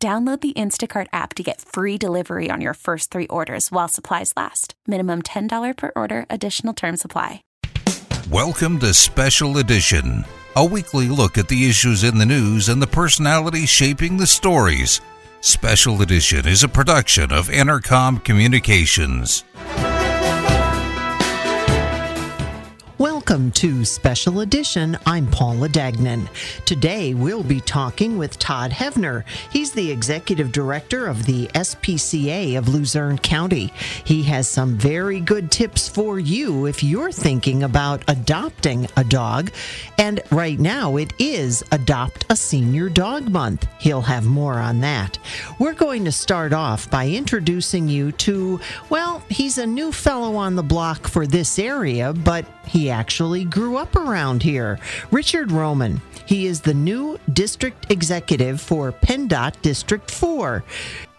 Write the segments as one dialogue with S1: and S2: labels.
S1: Download the Instacart app to get free delivery on your first three orders while supplies last. Minimum $10 per order, additional term supply.
S2: Welcome to Special Edition, a weekly look at the issues in the news and the personalities shaping the stories. Special Edition is a production of Entercom Communications.
S3: Welcome to Special Edition. I'm Paula Dagnan. Today we'll be talking with Todd Hevner. He's the executive director of the SPCA of Luzerne County. He has some very good tips for you if you're thinking about adopting a dog. And right now it is Adopt a Senior Dog Month. He'll have more on that. We're going to start off by introducing you to, well, he's a new fellow on the block for this area, but he actually grew up around here. Richard Roman. He is the new district executive for PennDOT District 4.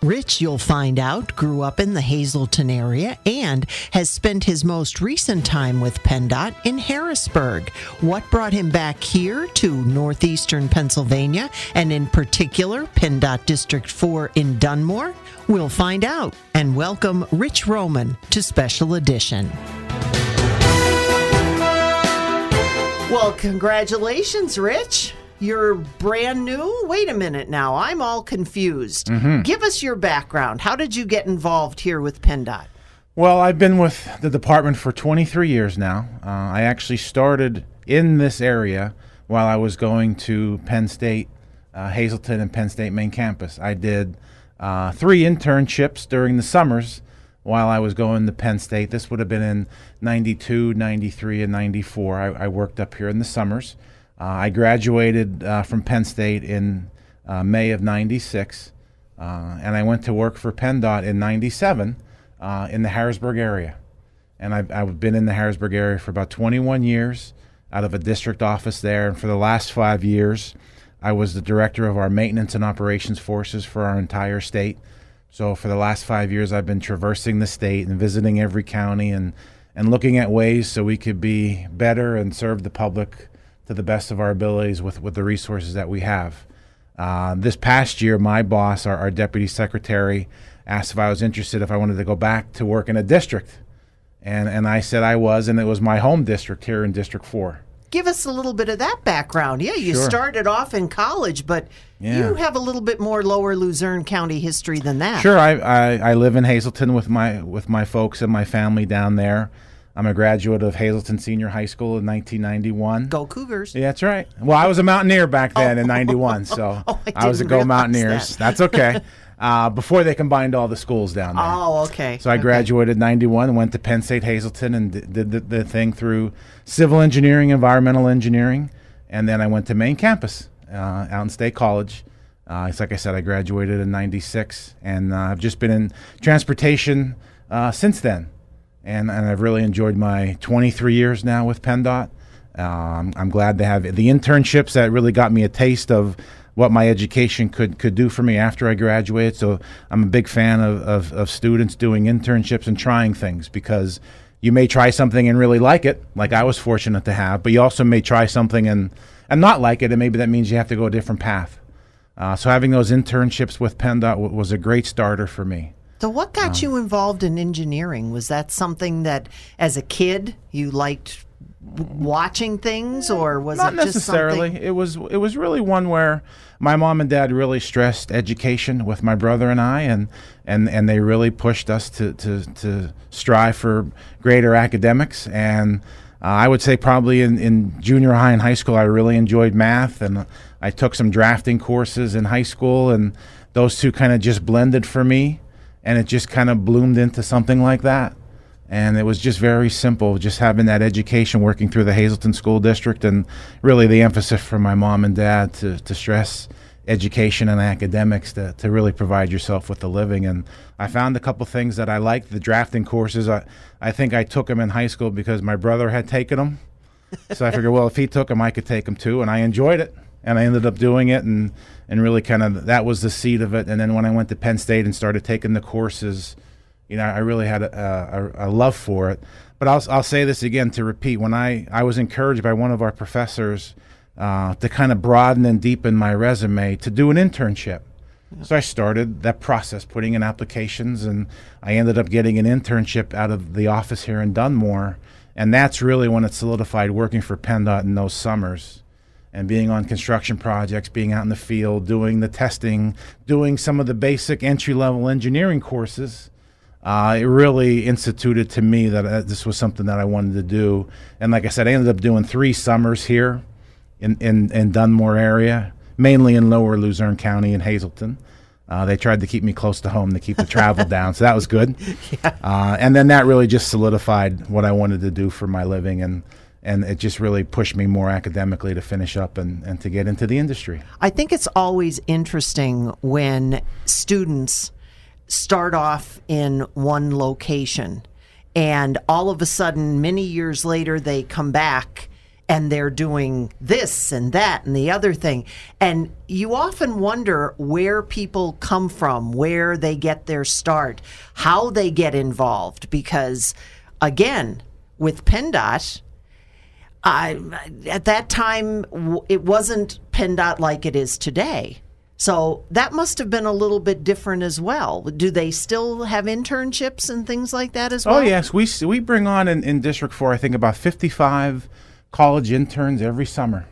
S3: Rich, you'll find out, grew up in the Hazleton area and has spent his most recent time with PennDOT in Harrisburg. What brought him back here to northeastern Pennsylvania and in particular PennDOT District 4 in Dunmore? We'll find out. And welcome Rich Roman to Special Edition. Well, congratulations, Rich. You're brand new? Wait a minute now. I'm all confused. Mm-hmm. Give us your background. How did you get involved here with PennDOT?
S4: Well, I've been with the department for 23 years now. Uh, I actually started in this area while I was going to Penn State, uh, Hazleton, and Penn State main campus. I did uh, three internships during the summers while I was going to Penn State. This would have been in 92, 93, and 94. I, I worked up here in the summers. Uh, I graduated uh, from Penn State in uh, May of 96, uh, and I went to work for PennDOT in 97 uh, in the Harrisburg area. And I've, I've been in the Harrisburg area for about 21 years out of a district office there. And for the last five years, I was the director of our maintenance and operations forces for our entire state. So for the last five years, I've been traversing the state and visiting every county and, and looking at ways so we could be better and serve the public to the best of our abilities with, with the resources that we have. Uh, this past year, my boss, our, our deputy secretary, asked if I was interested if I wanted to go back to work in a district. And, and I said I was, and it was my home district here in District 4
S3: give us a little bit of that background. Yeah, you sure. started off in college, but yeah. you have a little bit more Lower Luzerne County history than that.
S4: Sure, I, I, I live in Hazleton with my with my folks and my family down there. I'm a graduate of Hazleton Senior High School in 1991.
S3: Go Cougars!
S4: Yeah, that's right. Well, I was a Mountaineer back then oh. in '91, so oh, I, I, was a Go Mountaineers. That. That's okay. uh, before they combined all the schools down there.
S3: Oh, okay.
S4: So I
S3: okay.
S4: graduated '91, went to Penn State Hazleton, and did, did the, the, thing through civil engineering, environmental engineering, and then I went to main campus uh, out in State College. Uh, it's like I said, I graduated in '96, and uh, I've just been in transportation uh, since then, and and I've really enjoyed my 23 years now with PennDOT. Um, I'm glad to have the internships that really got me a taste of what my education could could do for me after I graduated. So I'm a big fan of, of, of students doing internships and trying things because you may try something and really like it, like I was fortunate to have, but you also may try something and and not like it, and maybe that means you have to go a different path. Uh, so having those internships with PennDOT w- was a great starter for me.
S3: So what got um, you involved in engineering? Was that something that, as a kid, you liked watching things, or was
S4: not
S3: it
S4: necessarily? It was it was really one where my mom and dad really stressed education with my brother and I, and and and they really pushed us to to to strive for greater academics. And uh, I would say probably in in junior high and high school, I really enjoyed math, and I took some drafting courses in high school, and those two kind of just blended for me, and it just kind of bloomed into something like that and it was just very simple just having that education working through the hazleton school district and really the emphasis from my mom and dad to, to stress education and academics to, to really provide yourself with a living. And I found a couple things that I liked. The drafting courses, I, I think I took them in high school because my brother had taken them. so I figured, well, if he took them, I could take them too. And I enjoyed it. And I ended up doing it and, and really kind of that was the seed of it. And then when I went to Penn State and started taking the courses, you know, I really had a, a, a love for it. But I'll, I'll say this again to repeat. When I, I was encouraged by one of our professors uh, to kind of broaden and deepen my resume to do an internship. Yeah. So I started that process, putting in applications, and I ended up getting an internship out of the office here in Dunmore. And that's really when it solidified working for PennDOT in those summers and being on construction projects, being out in the field, doing the testing, doing some of the basic entry level engineering courses uh, it really instituted to me that uh, this was something that I wanted to do. And like I said, I ended up doing three summers here in, in, in Dunmore area, mainly in lower Luzerne County and Hazleton. Uh, they tried to keep me close to home to keep the travel down, so that was good. Yeah. Uh, and then that really just solidified what I wanted to do for my living, and and it just really pushed me more academically to finish up and, and to get into the industry.
S3: I think it's always interesting when students start off in one location and all of a sudden many years later they come back and they're doing this and that and the other thing. And you often wonder where people come from where they get their start how they get involved because again with PennDOT I, at that time it wasn't PennDOT like it is today so that must have been a little bit different as well. Do they still have internships and things like that as oh, well?
S4: Oh yes, we we bring on in, in District Four, I think about fifty-five college interns every summer,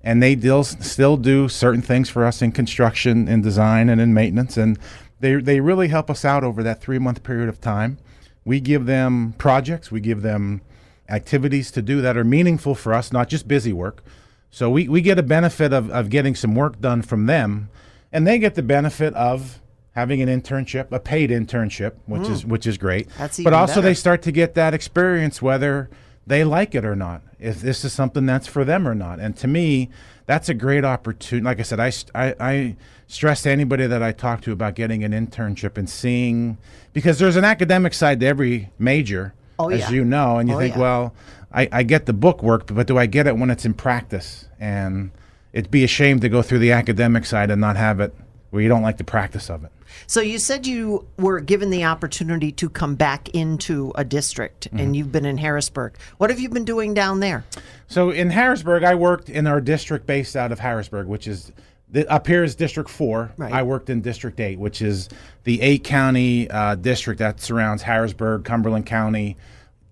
S4: and they still still do certain things for us in construction, in design, and in maintenance, and they they really help us out over that three-month period of time. We give them projects, we give them activities to do that are meaningful for us, not just busy work so we, we get a benefit of, of getting some work done from them, and they get the benefit of having an internship, a paid internship, which mm. is which is great.
S3: That's even
S4: but also
S3: better.
S4: they start to get that experience whether they like it or not, if this is something that's for them or not. And to me, that's a great opportunity. Like I said, I, I, I stress to anybody that I talk to about getting an internship and seeing because there's an academic side to every major,
S3: oh,
S4: as
S3: yeah.
S4: you know, and you
S3: oh,
S4: think,
S3: yeah.
S4: well I, I get the book work, but do I get it when it's in practice? And it'd be a shame to go through the academic side and not have it where you don't like the practice of it.
S3: So you said you were given the opportunity to come back into a district, mm-hmm. and you've been in Harrisburg. What have you been doing down there?
S4: So in Harrisburg, I worked in our district based out of Harrisburg, which is the, up here is District Four.
S3: Right.
S4: I worked in District Eight, which is the eight county uh, district that surrounds Harrisburg, Cumberland County,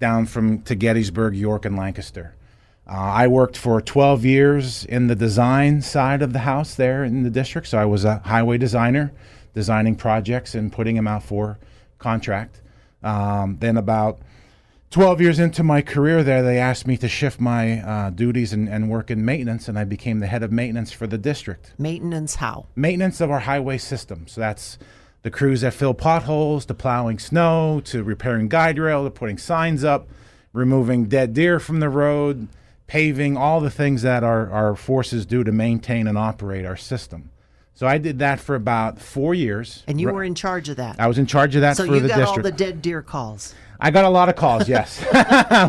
S4: down from to Gettysburg, York, and Lancaster. Uh, I worked for 12 years in the design side of the house there in the district. So I was a highway designer, designing projects and putting them out for contract. Um, then about 12 years into my career there, they asked me to shift my uh, duties and, and, work in maintenance, and I became the head of maintenance for the district.
S3: Maintenance how?
S4: Maintenance of our highway system. So that's the crews that fill potholes, to plowing snow, to repairing guide rail, to putting signs up, removing dead deer from the road, paving, all the things that our, our forces do to maintain and operate our system. So I did that for about four years.
S3: And you were in charge of that.
S4: I was in charge of that
S3: so
S4: for the
S3: district.
S4: So
S3: you got all the dead deer calls.
S4: I got a lot of calls. Yes,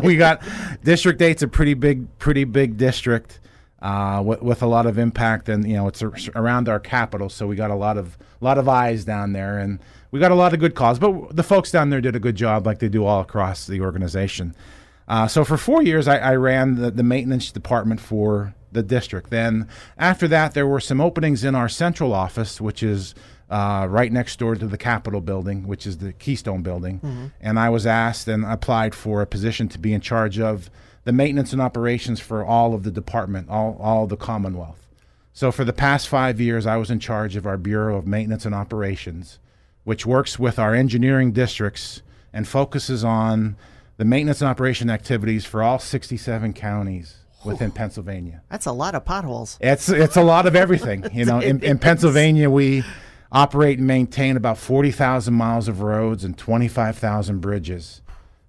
S4: we got District Eight's a pretty big, pretty big district uh, with, with, a lot of impact, and you know it's a, around our capital, so we got a lot of lot of eyes down there, and we got a lot of good calls. But the folks down there did a good job, like they do all across the organization. Uh, so for four years, I, I ran the, the, maintenance department for the district. Then after that, there were some openings in our central office, which is uh, right next door to the Capitol building, which is the Keystone building. Mm-hmm. And I was asked and applied for a position to be in charge of the maintenance and operations for all of the department, all, all the Commonwealth. So for the past five years, I was in charge of our Bureau of Maintenance and Operations, which works with our engineering districts and focuses on the maintenance and operation activities for all 67 counties within Pennsylvania.
S3: That's a lot of potholes.
S4: It's it's a lot of everything. You know, in, in Pennsylvania, we operate and maintain about 40,000 miles of roads and 25,000 bridges.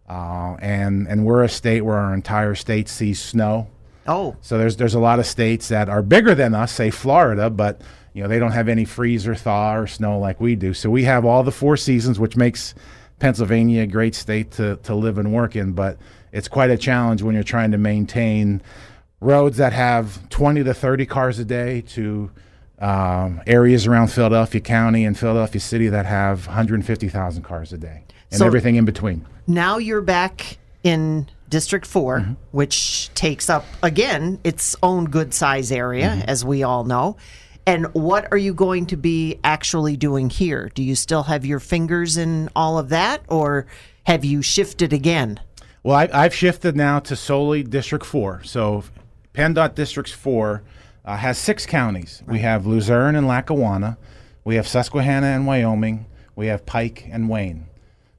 S4: Uh, and and we're a state where our entire state sees snow.
S3: Oh,
S4: so there's there's a lot of states that are bigger than us, say Florida, but You know, they don't have any freeze or thaw or snow like we do. So we have all the four seasons, which makes Pennsylvania a great state to, to live and work in. But it's quite a challenge when you're trying to maintain roads that have 20 to 30 cars a day to um, areas around Philadelphia County and Philadelphia City that have 150,000 cars a day and
S3: So-
S4: everything in between.
S3: Now you're back in District 4,
S4: Mm-hmm.
S3: which takes up, again, its own good size area,
S4: Mm-hmm.
S3: as we all know. And what are you going to be actually doing here? Do you still have your fingers in all of that, or have you shifted again?
S4: Well, I, I've shifted now to solely District 4. So PennDOT District 4 uh, has six counties. We have Luzerne and Lackawanna. We have Susquehanna and Wyoming. We have Pike and Wayne.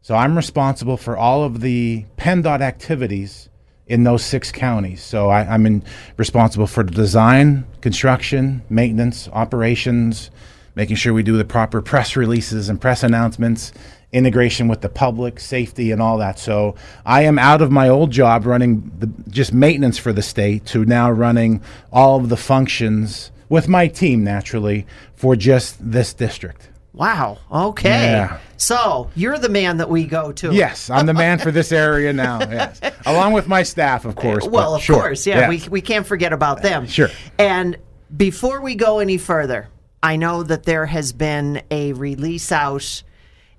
S4: So I'm responsible for all of the PennDOT activities in those six counties. So I, I'm in, responsible for the design, construction, maintenance, operations, making sure we do the proper press releases and press announcements, integration with the public, safety, and all that. So I am out of my old job running the, just maintenance for the state to now running all of the functions with my team naturally for just this district.
S3: Wow. Okay.
S4: Yeah.
S3: So you're the man that we go to.
S4: Yes, I'm the man for this area now. Yes, along with my staff, of course.
S3: Well, of
S4: sure,
S3: course, yeah, We, we can't forget about them.
S4: Sure.
S3: And before we go any further, I know that there has been a release out,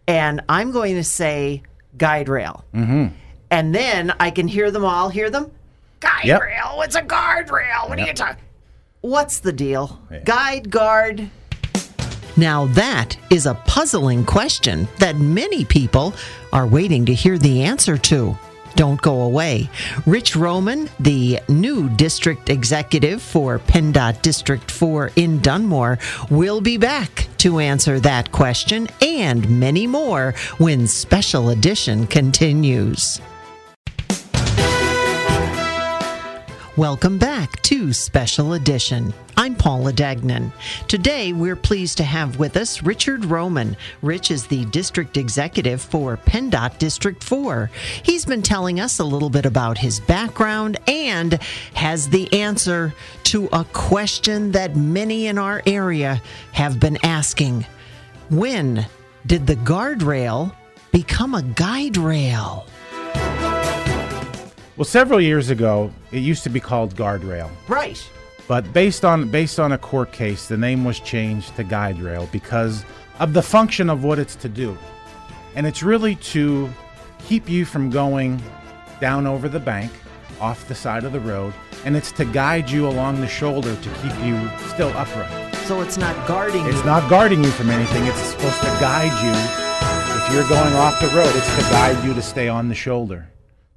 S3: and I'm going to say guide rail. Mm-hmm. And then I can hear them all. Hear them? Guide
S4: Yep.
S3: rail. It's a guardrail. What are you talking? What's the deal? Guide guard. Now, that is a puzzling question that many people are waiting to hear the answer to. Don't go away. Rich Roman, the new district executive for PennDOT District 4 in Dunmore, will be back to answer that question and many more when Special Edition continues. Welcome back to Special Edition. I'm Paula Dagnan. Today, we're pleased to have with us Richard Roman. Rich is the district executive for PennDOT District 4. He's been telling us a little bit about his background and has the answer to a question that many in our area have been asking When did the guardrail become a guide rail?
S4: Well, several years ago, it used to be called guardrail,
S3: Right.
S4: but based on based on a court case, the name was changed to guide rail because of the function of what it's to do, and it's really to keep you from going down over the bank, off the side of the road, and it's to guide you along the shoulder to keep you still upright.
S3: So it's not guarding
S4: It's
S3: you.
S4: not guarding you from anything. It's supposed to guide you. If you're going off the road, it's to guide you to stay on the shoulder.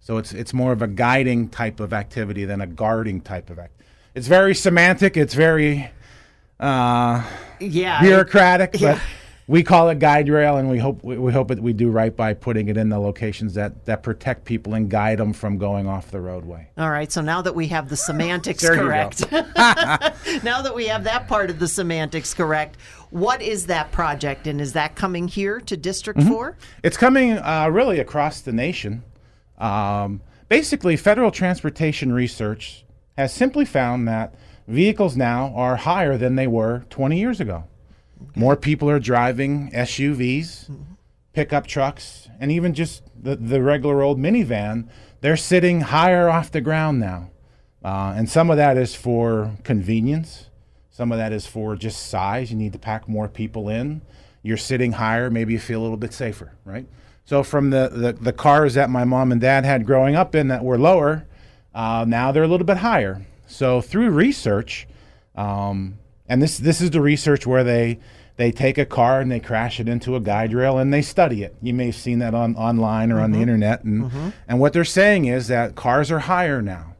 S4: So it's it's more of a guiding type of activity than a guarding type of act. It's very semantic. It's very uh,
S3: yeah.
S4: bureaucratic,
S3: yeah.
S4: but we call it guide rail, and we hope we, we hope that we do right by putting it in the locations that that protect people and guide them from going off the roadway.
S3: All right, so now that we have the semantics
S4: There you go.
S3: correct, now that we have that part of the semantics correct, what is that project and is that coming here to District
S4: Mm-hmm.
S3: 4?
S4: It's coming uh, really across the nation. Um, basically, federal transportation research has simply found that vehicles now are higher than they were 20 years ago. More people are driving SUVs, pickup trucks, and even just the, the regular old minivan. They're sitting higher off the ground now. Uh, and some of that is for convenience. Some of that is for just size. You need to pack more people in. You're sitting higher, maybe you feel a little bit safer, right? So from the, the, the cars that my mom and dad had growing up in that were lower, uh, now they're a little bit higher. So through research, um, and this this is the research where they they take a car and they crash it into a guide rail and they study it. You may have seen that on online or on the internet, and and what they're saying is that cars are higher now.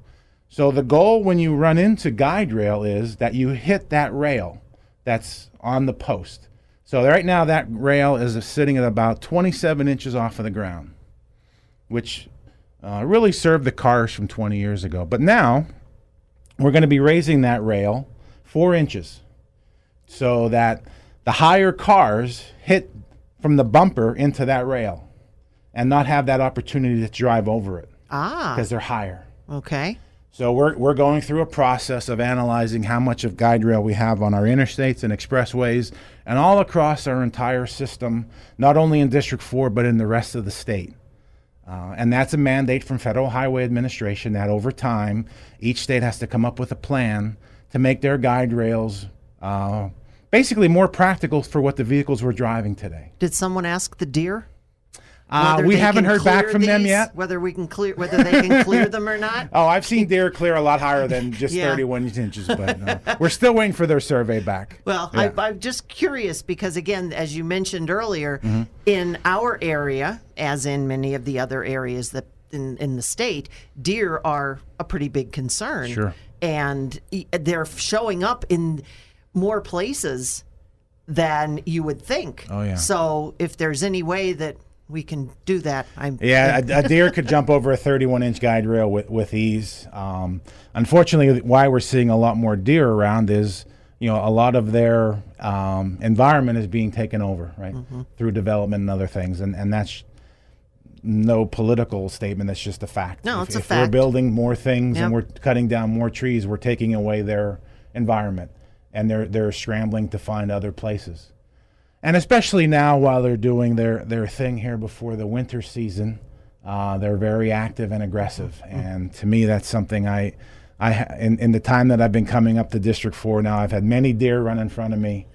S4: So the goal when you run into guide rail is that you hit that rail that's on the post. So right now that rail is sitting at about 27 inches off of the ground, which uh, really served the cars from 20 years ago. But now we're going to be raising that rail four inches so that the higher cars hit from the bumper into that rail and not have that opportunity to drive over it
S3: Ah,
S4: because they're higher.
S3: okay.
S4: So we're, we're going through a process of analyzing how much of guide rail we have on our interstates and expressways and all across our entire system, not only in District 4, but in the rest of the state. Uh, and that's a mandate from Federal Highway Administration that over time, each state has to come up with a plan to make their guide rails uh, basically more practical for what the vehicles we're driving today.
S3: Did someone ask the deer?
S4: Uh, we haven't heard back from them yet.
S3: Whether we can clear, whether they can clear them or not.
S4: Oh, I've seen deer clear a lot higher than just
S3: Yeah.
S4: 31 inches, but uh, we're still waiting for their survey back.
S3: Well,
S4: Yeah.
S3: I, I'm just curious because, again, as you mentioned earlier,
S4: Mm-hmm.
S3: in our area, as in many of the other areas that in, in the state, deer are a pretty big concern.
S4: Sure.
S3: And they're showing up in more places than you would think.
S4: Oh, yeah.
S3: So if there's any way that we can do that, I'm.
S4: Yeah, a, a deer could jump over a 31 inch guide rail with, with ease. Um, unfortunately, why we're seeing a lot more deer around is, you know, a lot of their um, environment is being taken over, right,
S3: Mm-hmm.
S4: through development and other things, and and that's no political statement. That's just a fact.
S3: No,
S4: if,
S3: it's a
S4: if we're building more things and we're cutting down more trees, we're taking away their environment, and they're they're scrambling to find other places. And especially now, while they're doing their, their thing here before the winter season, uh, they're very active and aggressive. And to me, that's something I, I in, in the time that I've been coming up to District 4 now, I've had many deer run in front of me.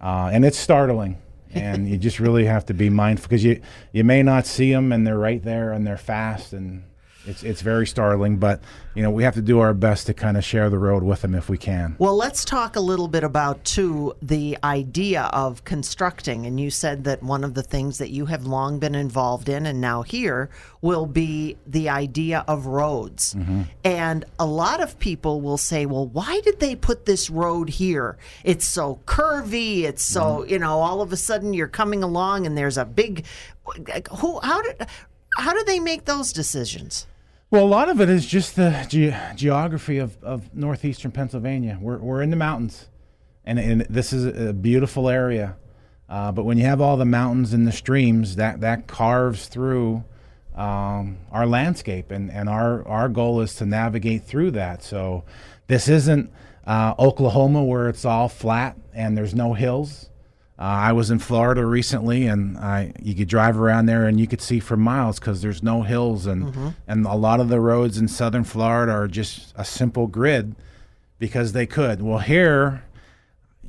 S4: Uh, and it's startling. And you just really have to be mindful because you, you may not see them and they're right there and they're fast. And it's, it's very startling. But, you know, we have to do our best to kind of share the road with them if we can.
S3: Well, let's talk a little bit about, too, the idea of constructing. And you said that one of the things that you have long been involved in and now here will be the idea of roads. Mm-hmm. And a lot of people will say, well, why did they put this road here? It's so curvy. It's so, mm-hmm. you know, all of a sudden you're coming along and there's a big. Who, how did. How do they make those decisions?
S4: Well, a lot of it is just the ge- geography of, of northeastern Pennsylvania. We're, we're in the mountains, and, and this is a beautiful area. Uh, but when you have all the mountains and the streams, that, that carves through um, our landscape, and, and our, our goal is to navigate through that. So this isn't uh, Oklahoma where it's all flat and there's no hills. Uh, I was in Florida recently, and I you could drive around there and you could see for miles because there's no hills, and and a lot of the roads in southern Florida are just a simple grid because they could. Well, here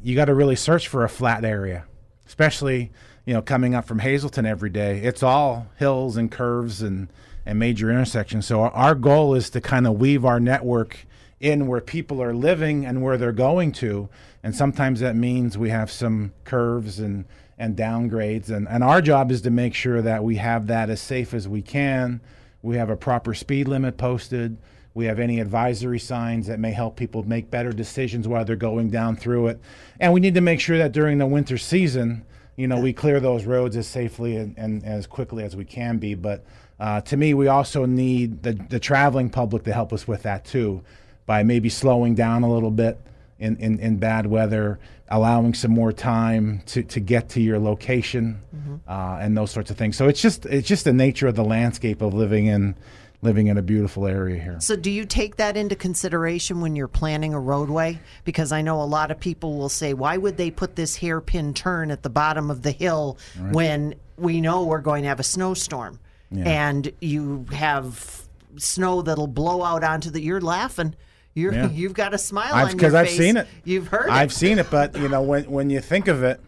S4: you got to really search for a flat area, especially you know coming up from Hazleton every day. It's all hills and curves and and major intersections. So our, our goal is to kind of weave our network in where people are living and where they're going to. And sometimes that means we have some curves and, and downgrades. And, and our job is to make sure that we have that as safe as we can. We have a proper speed limit posted. We have any advisory signs that may help people make better decisions while they're going down through it. And we need to make sure that during the winter season, you know, we clear those roads as safely and, and as quickly as we can be. But uh, to me, we also need the, the traveling public to help us with that too, by maybe slowing down a little bit in, in, in bad weather, allowing some more time to, to get to your location, uh, and those sorts of things. So it's just it's just the nature of the landscape of living in living in a beautiful area here.
S3: So, do you take that into consideration when you're planning a roadway? Because I know a lot of people will say, why would they put this hairpin turn at the bottom of the hill when we know we're going to have a snowstorm? And you have snow that'll blow out onto the. You're laughing. You're,
S4: Yeah.
S3: You've got a smile
S4: I've
S3: on your
S4: because I've seen it.
S3: You've heard
S4: I've
S3: it.
S4: seen it, but you know when when you think of it,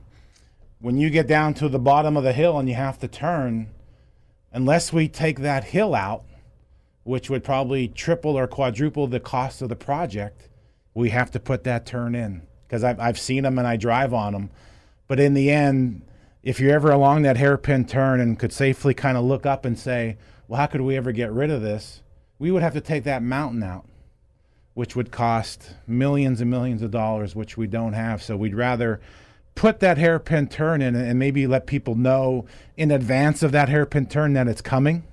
S4: when you get down to the bottom of the hill and you have to turn, unless we take that hill out, which would probably triple or quadruple the cost of the project, we have to put that turn in because I've I've seen them and I drive on them, but in the end, if you're ever along that hairpin turn and could safely kind of look up and say, well, how could we ever get rid of this? We would have to take that mountain out which would cost millions and millions of dollars, which we don't have. So we'd rather put that hairpin turn in and maybe let people know in advance of that hairpin turn that it's coming,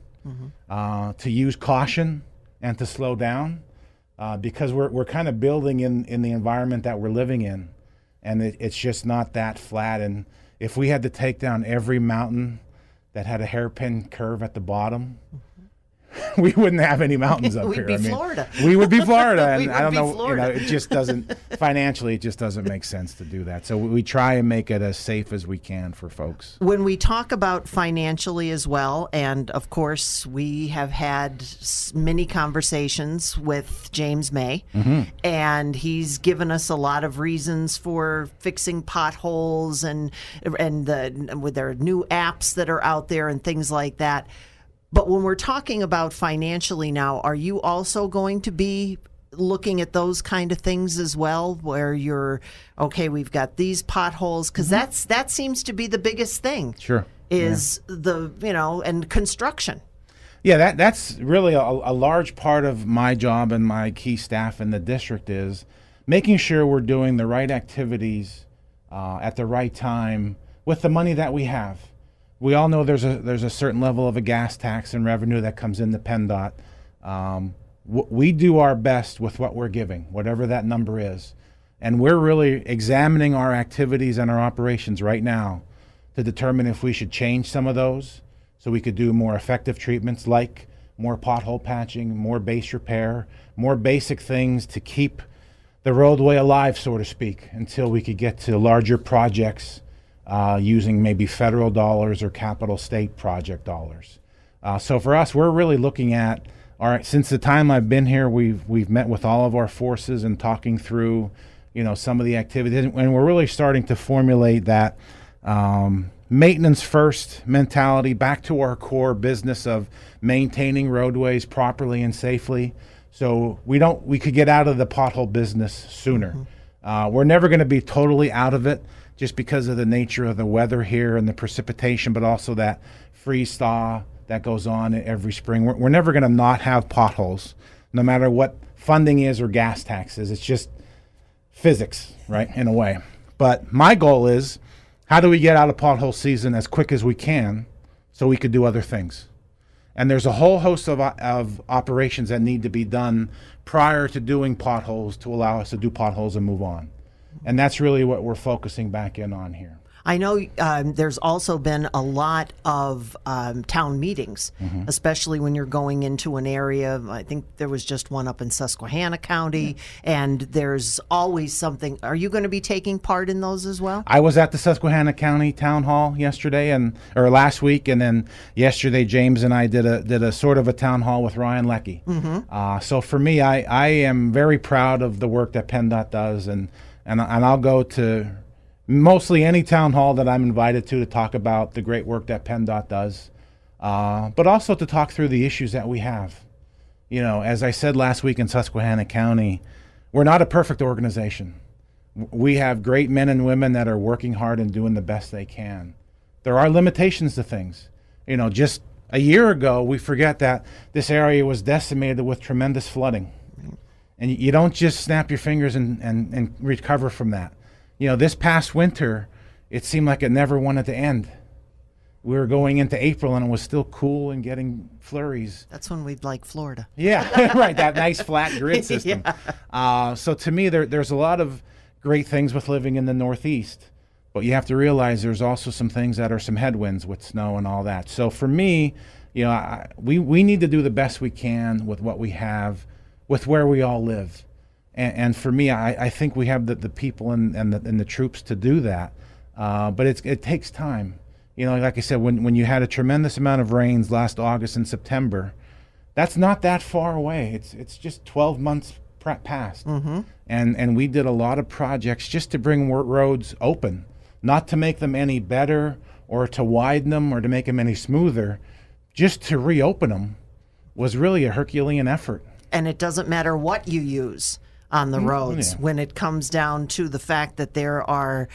S4: uh, to use caution and to slow down, uh, because we're, we're kind of building in, in the environment that we're living in. And it, it's just not that flat. And if we had to take down every mountain that had a hairpin curve at the bottom, we wouldn't have any mountains up
S3: We'd
S4: here.
S3: be
S4: I mean,
S3: Florida.
S4: We would be Florida, and I don't know. You know, it just doesn't financially. It just doesn't make sense to do that. So we, we try and make it as safe as we can for folks.
S3: When we talk about financially as well, and of course, we have had many conversations with James May, mm-hmm. and he's given us a lot of reasons for fixing potholes and and the with their new apps that are out there and things like that. But when we're talking about financially now, are you also going to be looking at those kind of things as well where you're okay we've got these potholes because that's that seems to be the biggest thing
S4: Sure.
S3: is the you know and construction
S4: Yeah, that that's really a, a large part of my job and my key staff in the district is making sure we're doing the right activities uh, at the right time with the money that we have. We all know there's a there's a certain level of a gas tax and revenue that comes into PennDOT. Um, we do our best with what we're giving, whatever that number is, and we're really examining our activities and our operations right now to determine if we should change some of those so we could do more effective treatments like more pothole patching, more base repair, more basic things to keep the roadway alive, so to speak, until we could get to larger projects uh, using maybe federal dollars or capital state project dollars. Uh, so for us, we're really looking at all right. Since the time I've been here, we've we've met with all of our forces and talking through, you know, some of the activities, and we're really starting to formulate that um, maintenance first mentality back to our core business of maintaining roadways properly and safely. So we don't we could get out of the pothole business sooner. Uh, we're never going to be totally out of it just because of the nature of the weather here and the precipitation, but also that freeze thaw that goes on every spring. We're, we're never going to not have potholes, no matter what funding is or gas taxes. It's just physics, right, in a way. But my goal is how do we get out of pothole season as quick as we can so we could do other things? And there's a whole host of, of operations that need to be done prior to doing potholes to allow us to do potholes and move on. And that's really what we're focusing back in on here.
S3: I know um, there's also been a lot of um, town meetings, especially when you're going into an area. I think there was just one up in Susquehanna County, and there's always something. Are you going to be taking part in those as well?
S4: I was at the Susquehanna County Town Hall yesterday and or last week, and then yesterday James and I did a did a sort of a town hall with Ryan Leckie. Uh, so for me, I, I am very proud of the work that PennDOT does, and and and I'll go to mostly any town hall that I'm invited to to talk about the great work that PennDOT does, uh, but also to talk through the issues that we have. You know, as I said last week in Susquehanna County, we're not a perfect organization we have great men and women that are working hard and doing the best they can. There are limitations to things. You know, just a year ago, we forget that this area was decimated with tremendous flooding. And you- don't just snap your fingers and, and, and recover from that. You know, this past winter, it seemed like it never wanted to end. We were going into April and it was still cool and getting flurries.
S3: That's when we'd like Florida.
S4: Yeah, right. That nice flat grid system. uh, so to me, there, there's a lot of great things with living in the Northeast, but you have to realize there's also some things that are some headwinds with snow and all that. So for me, you know, I, we we need to do the best we can with what we have, with where we all live, and, and for me, I, I think we have the, the people and and the, and the troops to do that. Uh, but it's it takes time. You know, like I said, when when you had a tremendous amount of rains last August and September, that's not that far away. It's it's just 12 months past, mm-hmm. and and we did a lot of projects just to bring roads open, not to make them any better or to widen them or to make them any smoother, just to reopen them was really a Herculean effort.
S3: And it doesn't matter what you use on the roads
S4: yeah.
S3: when it comes down to the fact that there are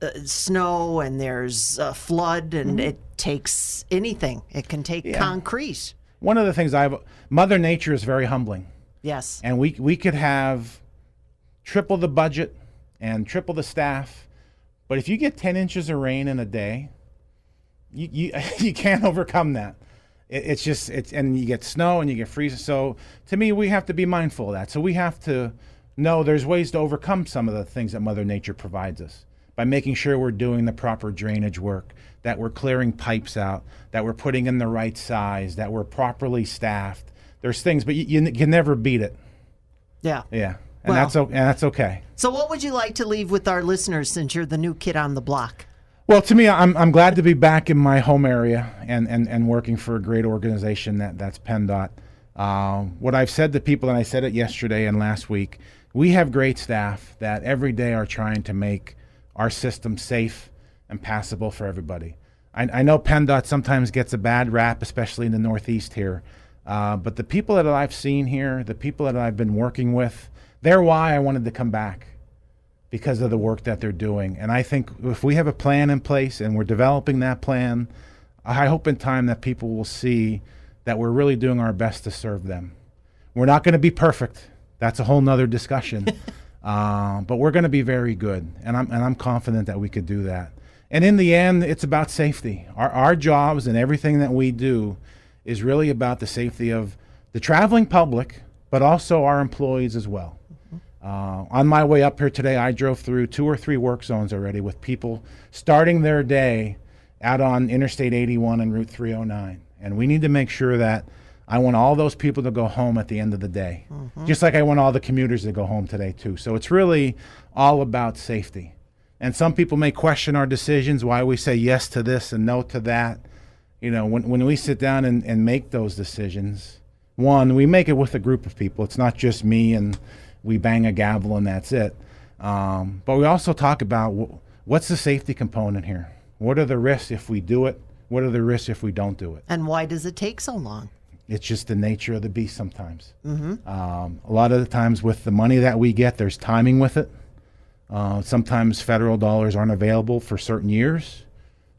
S3: uh, snow and there's uh, flood and it takes anything it can take concrete
S4: One of the things I've Mother Nature is very humbling.
S3: yes
S4: and we we could have triple the budget and triple the staff, but if you get ten inches of rain in a day, you you, you can't overcome that. It, it's just it's and you get snow and you get freezing. So to me, we have to be mindful of that. So we have to know there's ways to overcome some of the things that Mother Nature provides us by making sure we're doing the proper drainage work, that we're clearing pipes out, that we're putting in the right size, that we're properly staffed, there's things, but you, you can never beat it.
S3: Yeah.
S4: Yeah, and
S3: Well-
S4: that's o- and that's okay.
S3: So, what would you like to leave with our listeners since you're the new kid on the block?
S4: Well, to me, I'm, I'm glad to be back in my home area and, and, and working for a great organization that, that's PennDOT. Um, what I've said to people, and I said it yesterday and last week, we have great staff that every day are trying to make our system safe and passable for everybody. I, I know PennDOT sometimes gets a bad rap, especially in the Northeast here, uh, but the people that I've seen here, the people that I've been working with, they're why I wanted to come back because of the work that they're doing. And I think if we have a plan in place and we're developing that plan, I hope in time that people will see that we're really doing our best to serve them. We're not going to be perfect. That's a whole nother discussion. uh, but we're going to be very good. And I'm, and I'm confident that we could do that. And in the end, it's about safety. Our, our jobs and everything that we do is really about the safety of the traveling public, but also our employees as well. Uh, on my way up here today, I drove through two or three work zones already with people starting their day out on Interstate 81 and Route 309. And we need to make sure that I want all those people to go home at the end of the day, just like I want all the commuters to go home today, too. So it's really all about safety. And some people may question our decisions, why we say yes to this and no to that. You know, when, when we sit down and, and make those decisions, one, we make it with a group of people. It's not just me and we bang a gavel and that's it. Um, but we also talk about wh- what's the safety component here? What are the risks if we do it? What are the risks if we don't do it?
S3: And why does it take so long?
S4: It's just the nature of the beast sometimes. Mm-hmm. Um, a lot of the times with the money that we get, there's timing with it. Uh, sometimes federal dollars aren't available for certain years,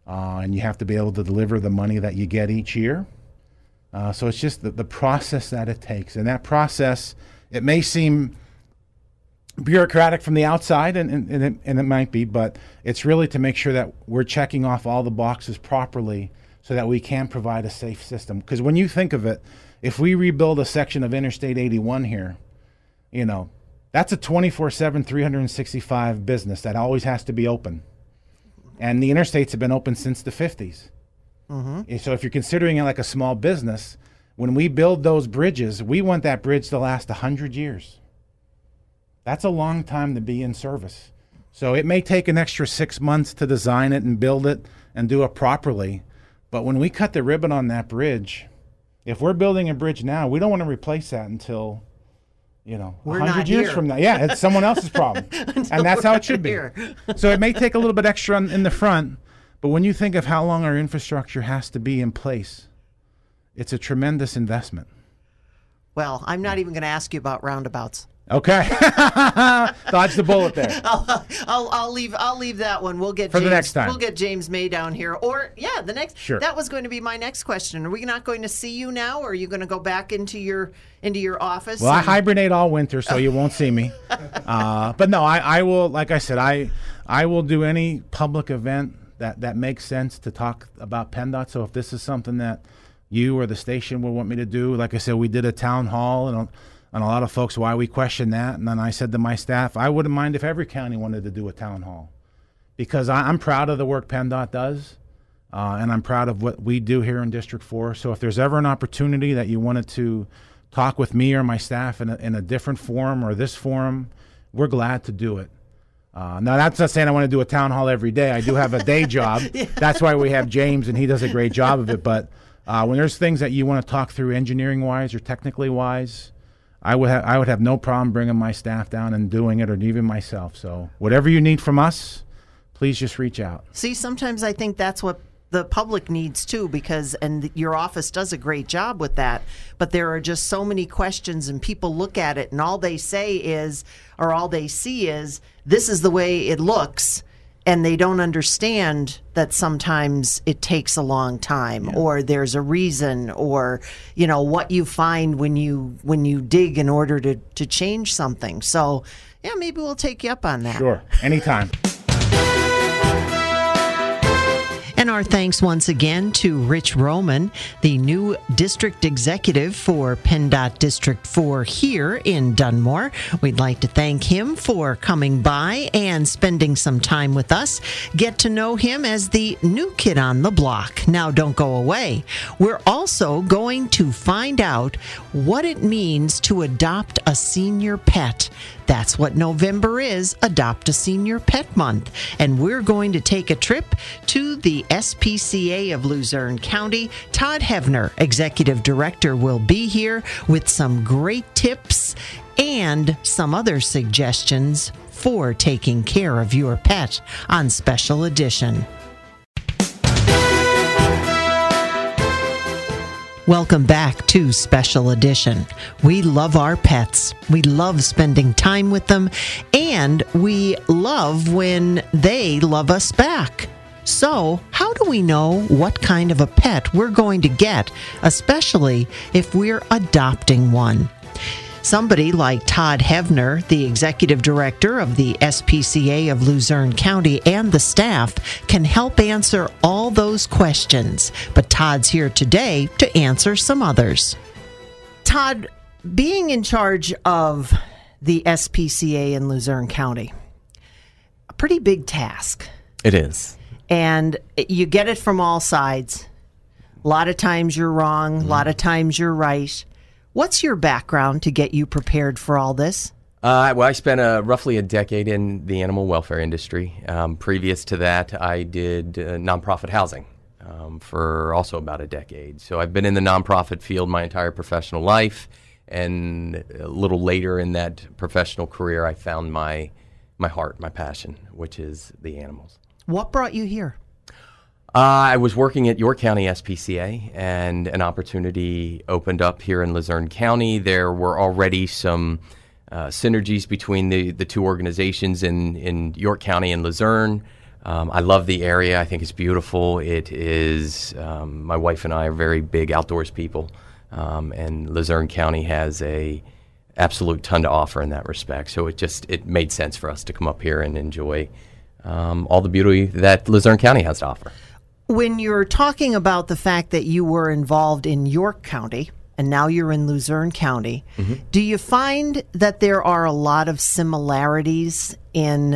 S4: uh, and you have to be able to deliver the money that you get each year. Uh, so it's just the, the process that it takes. And that process, it may seem bureaucratic from the outside, and, and, and, it, and it might be, but it's really to make sure that we're checking off all the boxes properly so that we can provide a safe system. Because when you think of it, if we rebuild a section of Interstate 81 here, you know, that's a 24 7, 365 business that always has to be open. And the interstates have been open since the 50s. Mm-hmm. And So if you're considering it like a small business, when we build those bridges, we want that bridge to last 100 years. That's a long time to be in service. So it may take an extra six months to design it and build it and do it properly. But when we cut the ribbon on that bridge, if we're building a bridge now, we don't want to replace that until, you know,
S3: We're
S4: 100 years
S3: here.
S4: from now. Yeah, it's someone else's problem. and that's how it should be. so it may take a little bit extra on, in the front, but when you think of how long our infrastructure has to be in place, it's a tremendous investment.
S3: Well, I'm not even going to ask you about roundabouts.
S4: Okay. Dodge the bullet there.
S3: I'll, I'll I'll leave I'll leave that one. We'll get
S4: For the
S3: James,
S4: next time.
S3: We'll get James May down here, or yeah, the next.
S4: Sure.
S3: That was going to be my next question. Are we not going to see you now, or are you going to go back into your into your office?
S4: Well, I hibernate all winter, so you won't see me. Uh, but no, I, I will. Like I said, I I will do any public event that that makes sense to talk about PennDOT. So if this is something that you or the station would want me to do, like I said, we did a town hall and. And a lot of folks, why we question that. And then I said to my staff, I wouldn't mind if every county wanted to do a town hall because I, I'm proud of the work PennDOT does. Uh, and I'm proud of what we do here in District 4. So if there's ever an opportunity that you wanted to talk with me or my staff in a, in a different forum or this forum, we're glad to do it. Uh, now, that's not saying I want to do a town hall every day. I do have a day job. That's why we have James, and he does a great job of it. But uh, when there's things that you want to talk through engineering wise or technically wise, I would have I would have no problem bringing my staff down and doing it, or even myself. So whatever you need from us, please just reach out.
S3: See, sometimes I think that's what the public needs too, because and your office does a great job with that. But there are just so many questions, and people look at it, and all they say is, or all they see is, this is the way it looks. And they don't understand that sometimes it takes a long time, or there's a reason, or you know what you find when you when you dig in order to to change something. So, yeah, maybe we'll take you up on that.
S4: Sure, anytime.
S3: And our thanks once again to Rich Roman, the new district executive for PennDOT District 4 here in Dunmore. We'd like to thank him for coming by and spending some time with us. Get to know him as the new kid on the block. Now, don't go away. We're also going to find out what it means to adopt a senior pet. That's what November is Adopt a Senior Pet Month. And we're going to take a trip to the SPCA of Luzerne County. Todd Hevner, Executive Director, will be here with some great tips and some other suggestions for taking care of your pet on Special Edition. Welcome back to Special Edition. We love our pets. We love spending time with them, and we love when they love us back. So, how do we know what kind of a pet we're going to get, especially if we're adopting one? Somebody like Todd Hevner, the executive director of the SPCA of Luzerne County, and the staff can help answer all those questions. But Todd's here today to answer some others. Todd, being in charge of the SPCA in Luzerne County, a pretty big task.
S5: It is.
S3: And you get it from all sides. A lot of times you're wrong, a lot of times you're right. What's your background to get you prepared for all this?
S5: Uh, well, I spent uh, roughly a decade in the animal welfare industry. Um, previous to that, I did uh, nonprofit housing um, for also about a decade. So I've been in the nonprofit field my entire professional life. And a little later in that professional career, I found my, my heart, my passion, which is the animals.
S3: What brought you here?
S5: Uh, I was working at York County SPCA, and an opportunity opened up here in Luzerne County. There were already some uh, synergies between the, the two organizations in, in York County and Luzerne. Um, I love the area. I think it's beautiful. It is. Um, my wife and I are very big outdoors people, um, and Luzerne County has a absolute ton to offer in that respect. So it just it made sense for us to come up here and enjoy um, all the beauty that Luzerne County has to offer
S3: when you're talking about the fact that you were involved in York County and now you're in Luzerne County, mm-hmm. do you find that there are a lot of similarities in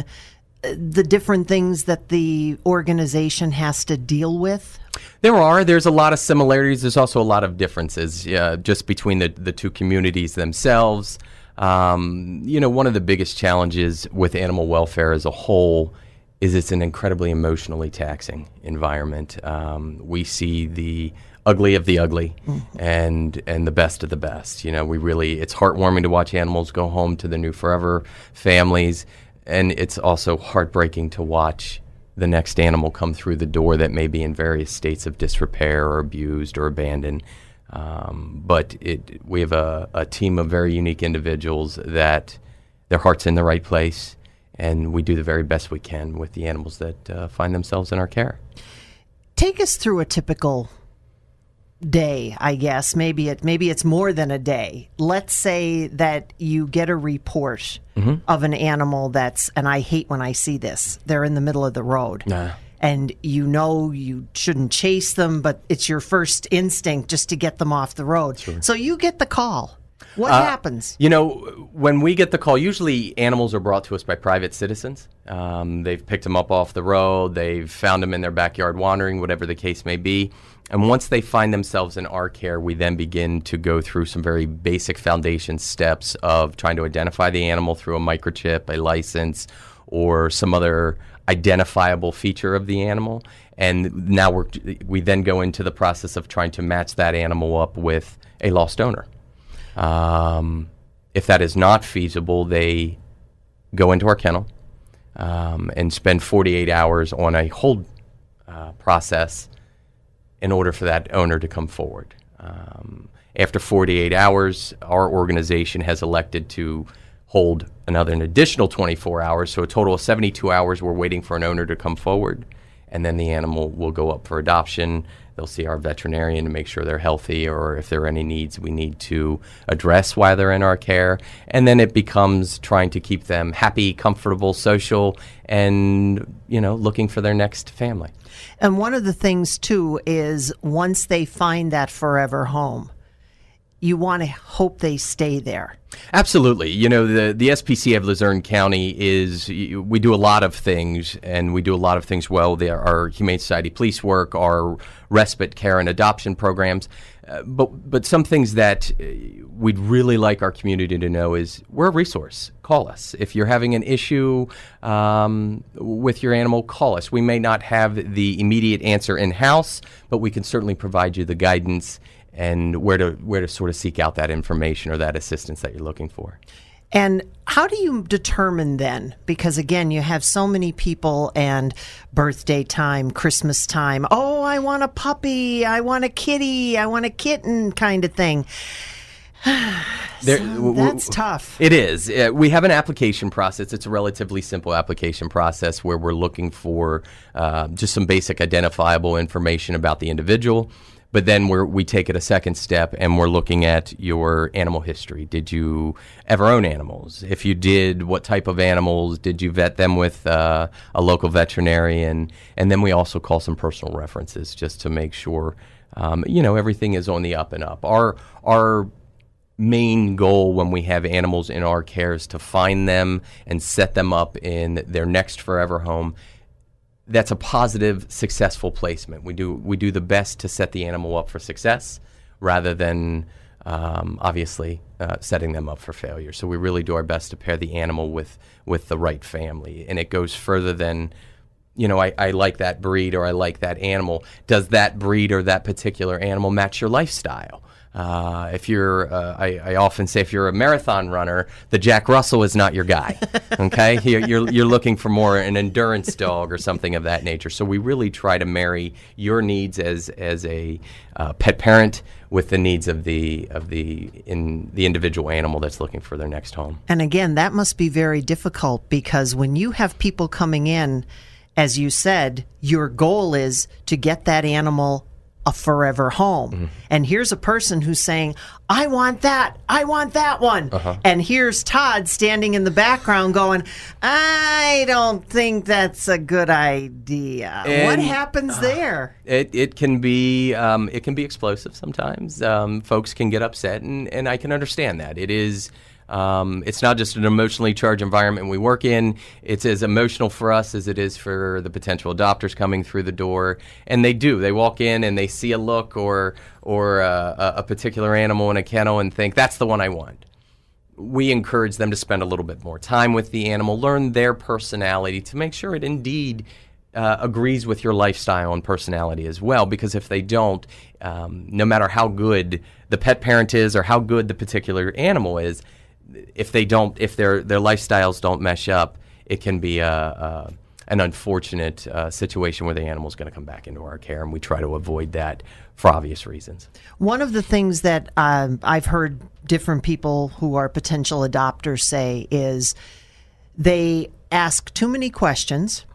S3: uh, the different things that the organization has to deal with?
S5: There are. There's a lot of similarities. There's also a lot of differences uh, just between the, the two communities themselves. Um, you know, one of the biggest challenges with animal welfare as a whole is it's an incredibly emotionally taxing environment. Um, we see the ugly of the ugly and and the best of the best. You know, we really it's heartwarming to watch animals go home to their new forever families, and it's also heartbreaking to watch the next animal come through the door that may be in various states of disrepair or abused or abandoned. Um, but it, we have a, a team of very unique individuals that their heart's in the right place and we do the very best we can with the animals that uh, find themselves in our care.
S3: Take us through a typical day, I guess. Maybe it maybe it's more than a day. Let's say that you get a report mm-hmm. of an animal that's and I hate when I see this. They're in the middle of the road.
S5: Nah.
S3: And you know you shouldn't chase them, but it's your first instinct just to get them off the road. Sure. So you get the call. What uh, happens?
S5: You know, when we get the call, usually animals are brought to us by private citizens. Um, they've picked them up off the road, they've found them in their backyard wandering, whatever the case may be. And once they find themselves in our care, we then begin to go through some very basic foundation steps of trying to identify the animal through a microchip, a license, or some other identifiable feature of the animal. And now we we then go into the process of trying to match that animal up with a lost owner. Um, if that is not feasible, they go into our kennel um, and spend 48 hours on a hold uh, process in order for that owner to come forward. Um, after 48 hours, our organization has elected to hold another an additional 24 hours, so a total of 72 hours. We're waiting for an owner to come forward, and then the animal will go up for adoption. They'll see our veterinarian to make sure they're healthy, or if there are any needs we need to address while they're in our care. And then it becomes trying to keep them happy, comfortable, social, and you know, looking for their next family.
S3: And one of the things too is once they find that forever home, you want to hope they stay there.
S5: Absolutely. You know, the, the SPCA of Luzerne County is, we do a lot of things and we do a lot of things well. There are Humane Society police work, our respite care and adoption programs. Uh, but, but some things that uh, we'd really like our community to know is we're a resource. Call us. If you're having an issue um, with your animal, call us. We may not have the immediate answer in house, but we can certainly provide you the guidance and where to where to sort of seek out that information or that assistance that you're looking for.
S3: And how do you determine then? Because again, you have so many people and birthday time, Christmas time. Oh, I want a puppy. I want a kitty. I want a kitten kind of thing. there, so that's tough.
S5: It is. Uh, we have an application process. It's a relatively simple application process where we're looking for uh, just some basic identifiable information about the individual. But then we we take it a second step and we're looking at your animal history. Did you ever own animals? If you did, what type of animals? Did you vet them with uh, a local veterinarian? And then we also call some personal references just to make sure, um, you know, everything is on the up and up. Our, our main goal when we have animals in our care is to find them and set them up in their next forever home that's a positive, successful placement. We do we do the best to set the animal up for success rather than um, obviously uh, setting them up for failure. So we really do our best to pair the animal with with the right family, and it goes further than you know I, I like that breed or I like that animal. Does that breed or that particular animal match your lifestyle? Uh, if you're, uh, I, I, often say, if you're a marathon runner, the Jack Russell is not your guy. Okay, you're, you're, you're looking for more an endurance dog or something of that nature. So we really try to marry your needs as as a uh, pet parent with the needs of the of the in the individual animal that's looking for their next home.
S3: And again, that must be very difficult because when you have people coming in, as you said, your goal is to get that animal a forever home. Mm-hmm. And here's a person who's saying, I want that. I want that one. Uh-huh. And here's Todd standing in the background going, I don't think that's a good idea. And, what happens uh, there?
S5: It, it can be um, it can be explosive sometimes. Um, folks can get upset, and, and I can understand that. It is um, it's not just an emotionally charged environment we work in. It's as emotional for us as it is for the potential adopters coming through the door. And they do. They walk in and they see a look or or uh, a particular animal in a kennel and think that's the one I want. We encourage them to spend a little bit more time with the animal, learn their personality to make sure it indeed uh, agrees with your lifestyle and personality as well. Because if they don't, um, no matter how good the pet parent is or how good the particular animal is, if they don't, if their their lifestyles don't mesh up, it can be a, a an unfortunate uh, situation where the animal is going to come back into our care, and we try to avoid that for obvious reasons.
S3: One of the things that um, I've heard different people who are potential adopters say is they ask too many questions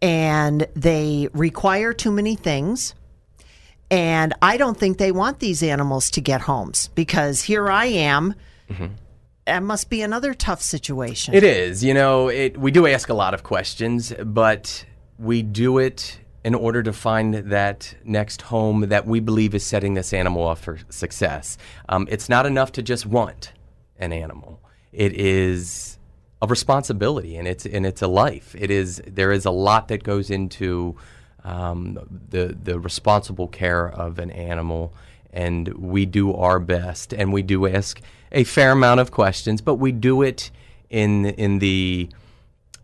S3: and they require too many things. And I don't think they want these animals to get homes because here I am. Mm-hmm that must be another tough situation.
S5: It is. You know, it, we do ask a lot of questions, but we do it in order to find that next home that we believe is setting this animal up for success. Um, it's not enough to just want an animal. It is a responsibility, and it's and it's a life. It is there is a lot that goes into um, the the responsible care of an animal, and we do our best, and we do ask a fair amount of questions, but we do it in in the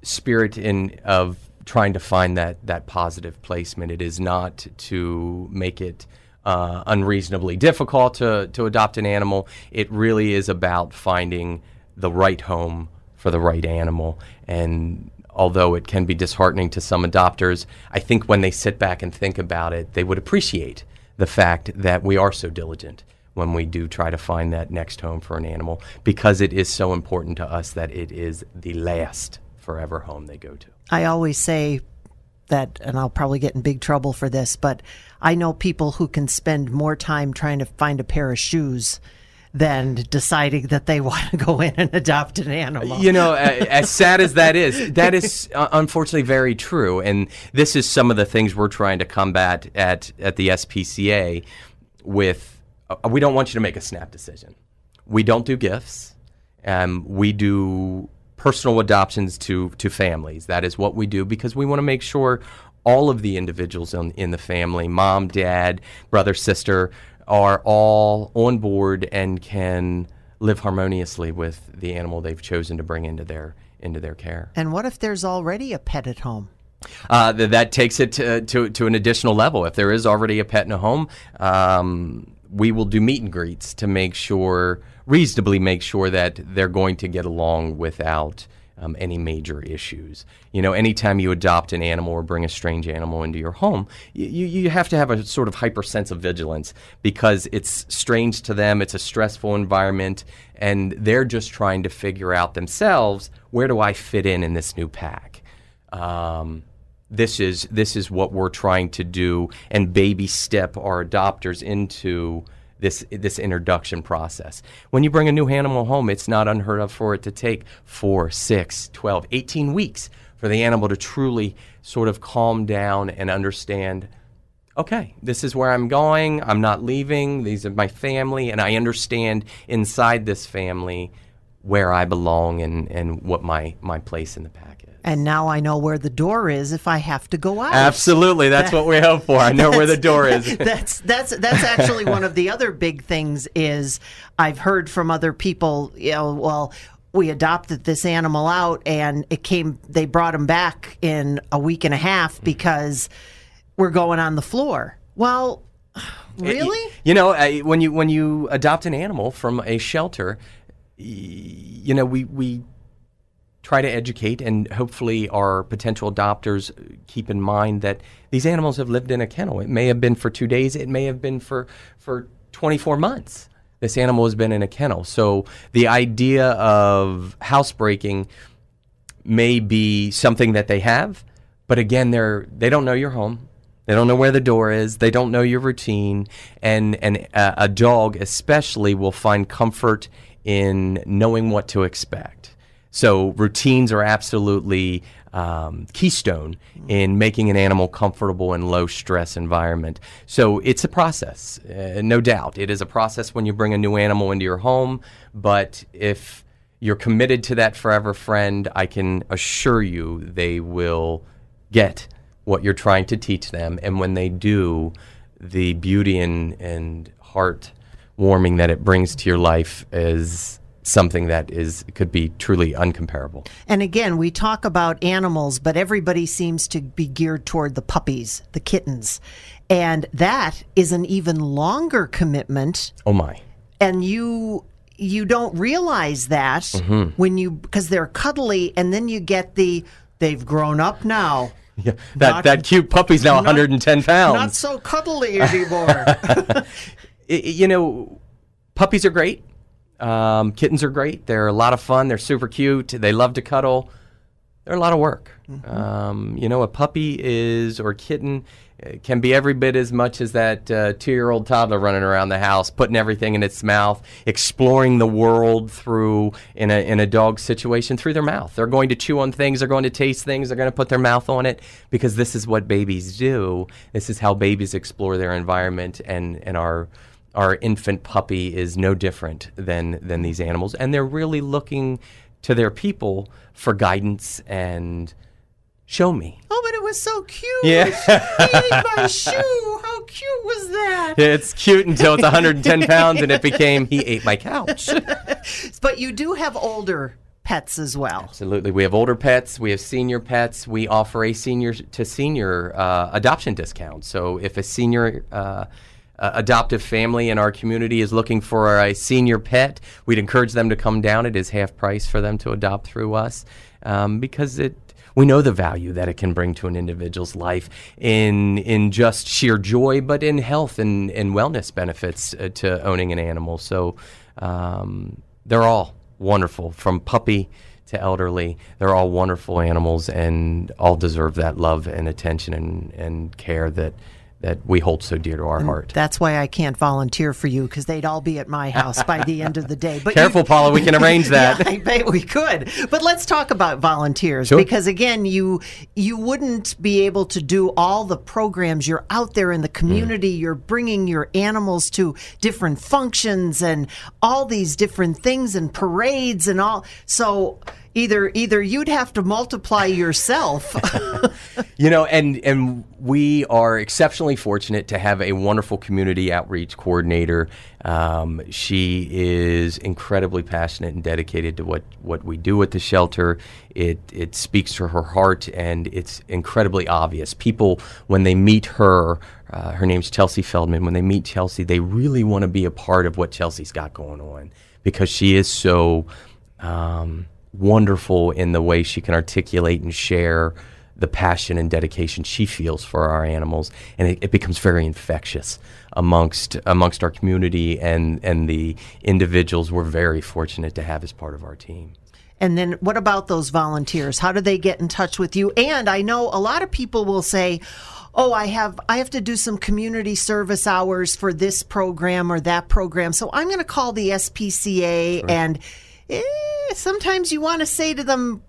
S5: spirit in of trying to find that that positive placement. It is not to make it uh, unreasonably difficult to to adopt an animal. It really is about finding the right home for the right animal. And although it can be disheartening to some adopters, I think when they sit back and think about it, they would appreciate the fact that we are so diligent when we do try to find that next home for an animal because it is so important to us that it is the last forever home they go to.
S3: I always say that, and I'll probably get in big trouble for this, but I know people who can spend more time trying to find a pair of shoes than deciding that they want to go in and adopt an animal.
S5: You know, as sad as that is, that is uh, unfortunately very true. And this is some of the things we're trying to combat at, at the SPCA with uh, we don't want you to make a snap decision. We don't do gifts. Um, we do personal adoptions to, to families. That is what we do because we want to make sure all of the individuals in, in the family mom, dad, brother, sister are all on board and can live harmoniously with the animal they've chosen to bring into their into their care.
S3: And what if there's already a pet at home?
S5: Uh, th- that takes it to, to, to, an additional level. If there is already a pet in a home, um, we will do meet and greets to make sure, reasonably make sure that they're going to get along without um, any major issues. You know, anytime you adopt an animal or bring a strange animal into your home, you, you have to have a sort of hyper sense of vigilance because it's strange to them, it's a stressful environment, and they're just trying to figure out themselves where do I fit in in this new pack. Um, this is this is what we're trying to do and baby step our adopters into this this introduction process. When you bring a new animal home, it's not unheard of for it to take 4, 6, 12, 18 weeks for the animal to truly sort of calm down and understand okay, this is where I'm going. I'm not leaving. These are my family and I understand inside this family where I belong and, and what my, my place in the pack.
S3: And now I know where the door is if I have to go out.
S5: Absolutely, that's that, what we hope for. I know where the door is.
S3: that's that's that's actually one of the other big things is I've heard from other people, you know, well, we adopted this animal out and it came they brought him back in a week and a half because we're going on the floor. Well, eh, really?
S5: It, you know, when you when you adopt an animal from a shelter, you know, we we try to educate and hopefully our potential adopters keep in mind that these animals have lived in a kennel. It may have been for two days, it may have been for, for 24 months. This animal has been in a kennel. So the idea of housebreaking may be something that they have, but again, they're, they don't know your home. They don't know where the door is. They don't know your routine. And, and a, a dog, especially, will find comfort in knowing what to expect. So routines are absolutely um, keystone in making an animal comfortable in low stress environment. So it's a process, uh, no doubt. It is a process when you bring a new animal into your home, but if you're committed to that forever friend, I can assure you they will get what you're trying to teach them. And when they do, the beauty and, and heart warming that it brings to your life is something that is could be truly uncomparable.
S3: And again, we talk about animals, but everybody seems to be geared toward the puppies, the kittens. And that is an even longer commitment.
S5: Oh my.
S3: And you you don't realize that mm-hmm. when you because they're cuddly and then you get the they've grown up now.
S5: Yeah, that not, that cute puppy's now not, 110 pounds.
S3: Not so cuddly anymore.
S5: you know, puppies are great. Um, kittens are great. They're a lot of fun. They're super cute. They love to cuddle. They're a lot of work. Mm-hmm. Um, you know, a puppy is or kitten can be every bit as much as that uh, two-year-old toddler running around the house, putting everything in its mouth, exploring the world through in a in a dog situation through their mouth. They're going to chew on things. They're going to taste things. They're going to put their mouth on it because this is what babies do. This is how babies explore their environment and and are our infant puppy is no different than than these animals, and they're really looking to their people for guidance and show me.
S3: Oh, but it was so cute. Yeah, he ate my shoe. How cute was that?
S5: It's cute until it's 110 pounds, and it became he ate my couch.
S3: but you do have older pets as well.
S5: Absolutely. We have older pets, we have senior pets. We offer a senior to senior uh, adoption discount. So if a senior uh, uh, adoptive family in our community is looking for a senior pet, we'd encourage them to come down. It is half price for them to adopt through us um, because it we know the value that it can bring to an individual's life in in just sheer joy, but in health and, and wellness benefits uh, to owning an animal. So um, they're all wonderful, from puppy to elderly. They're all wonderful animals and all deserve that love and attention and, and care that that we hold so dear to our
S3: And
S5: heart.
S3: That's why I can't volunteer for you because they'd all be at my house by the end of the day. But
S5: Careful,
S3: you-
S5: Paula, we can arrange that.
S3: yeah, I bet we could. But let's talk about volunteers
S5: Sure.
S3: because again, you you wouldn't be able to do all the programs. You're out there in the community.
S5: Mm.
S3: You're bringing your animals to different functions and all these different things and parades and all. So either either you'd have to multiply yourself.
S5: You know, and and we are exceptionally fortunate to have a wonderful community outreach coordinator. Um, she is incredibly passionate and dedicated to what what we do at the shelter. It it speaks to her heart, and it's incredibly obvious. People when they meet her. Uh, her name's Chelsea Feldman. When they meet Chelsea, they really want to be a part of what Chelsea's got going on because she is so um, wonderful in the way she can articulate and share the passion and dedication she feels for our animals, and it, it becomes very infectious amongst amongst our community and and the individuals we're very fortunate to have as part of our team.
S3: And then what about those volunteers? How do they get in touch with you? And I know a lot of people will say, "Oh, I have I have to do some community service hours for this program or that program, so I'm going to call the SPCA." And eh, sometimes you want to say to them,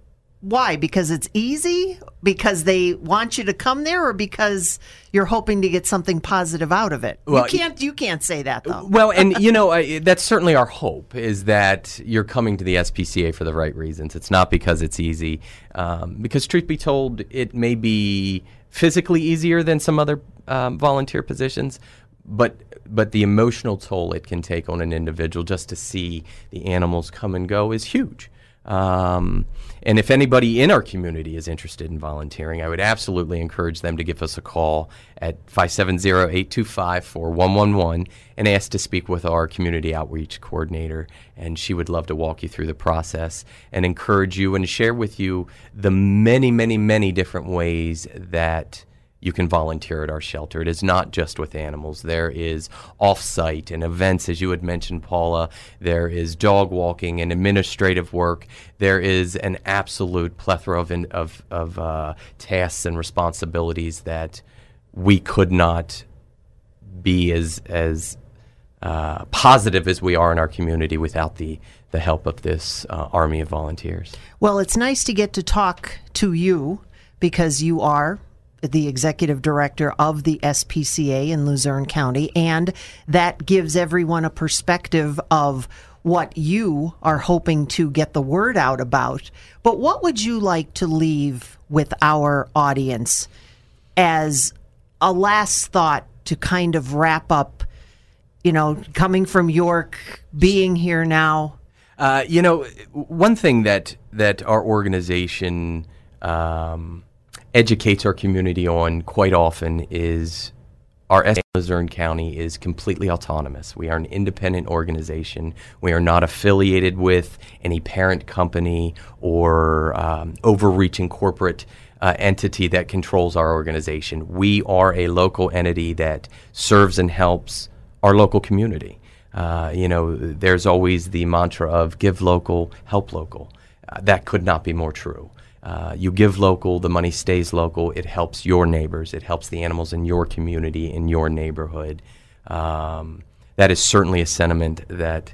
S3: "Why? Because it's easy? Because they want you to come there, or because you're hoping to get something positive out of it?"
S5: Well,
S3: you can't you can't say that though.
S5: Well, and you know uh, that's certainly our hope is that you're coming to the SPCA for the right reasons. It's not because it's easy, um, because truth be told, it may be physically easier than some other um, volunteer positions, but but the emotional toll it can take on an individual just to see the animals come and go is huge. Um, and if anybody in our community is interested in volunteering, I would absolutely encourage them to give us a call at 570 825 4111 and ask to speak with our community outreach coordinator. And she would love to walk you through the process and encourage you and share with you the many, many, many different ways that you can volunteer at our shelter. It is not just with animals. There is off-site and events, as you had mentioned, Paula. There is dog walking and administrative work. There is an absolute plethora of of, of uh, tasks and responsibilities that we could not be as as uh, positive as we are in our community without the the help of this uh, army of volunteers.
S3: Well, it's nice to get to talk to you because you are the executive director of the SPCA in Luzerne County, and that gives everyone a perspective of what you are hoping to get the word out about. But what would you like to leave with our audience as a last thought to kind of wrap up? You know, coming from York, being here now,
S5: Uh, you know, one thing that that our organization um, educates our community on quite often is our Luzerne County is completely autonomous. We are an independent organization. We are not affiliated with any parent company or um, overreaching corporate uh, entity that controls our organization. We are a local entity that serves and helps our local community. Uh, you know, there's always the mantra of give local, help local. Uh, that could not be more true. Uh, you give local, the money stays local. It helps your neighbors. It helps the animals in your community, in your neighborhood. Um, that is certainly a sentiment that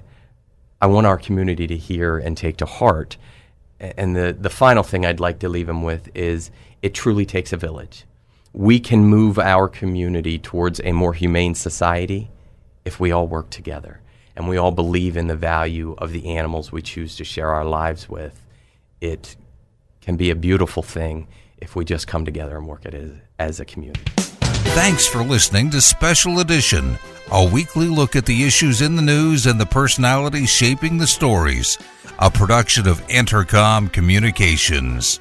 S5: I want our community to hear and take to heart. And the, the final thing I'd like to leave them with is it truly takes a village. We can move our community towards a more humane society if we all work together and we all believe in the value of the animals we choose to share our lives with. It can be a beautiful thing if we just come together and work it as, as a community.
S2: Thanks for listening to Special Edition, a weekly look at the issues in the news and the personalities shaping the stories. A production of Entercom Communications.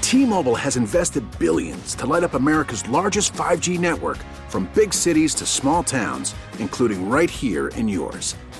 S6: T-Mobile has invested billions to light up America's largest 5G network from big cities to small towns, including right here in yours.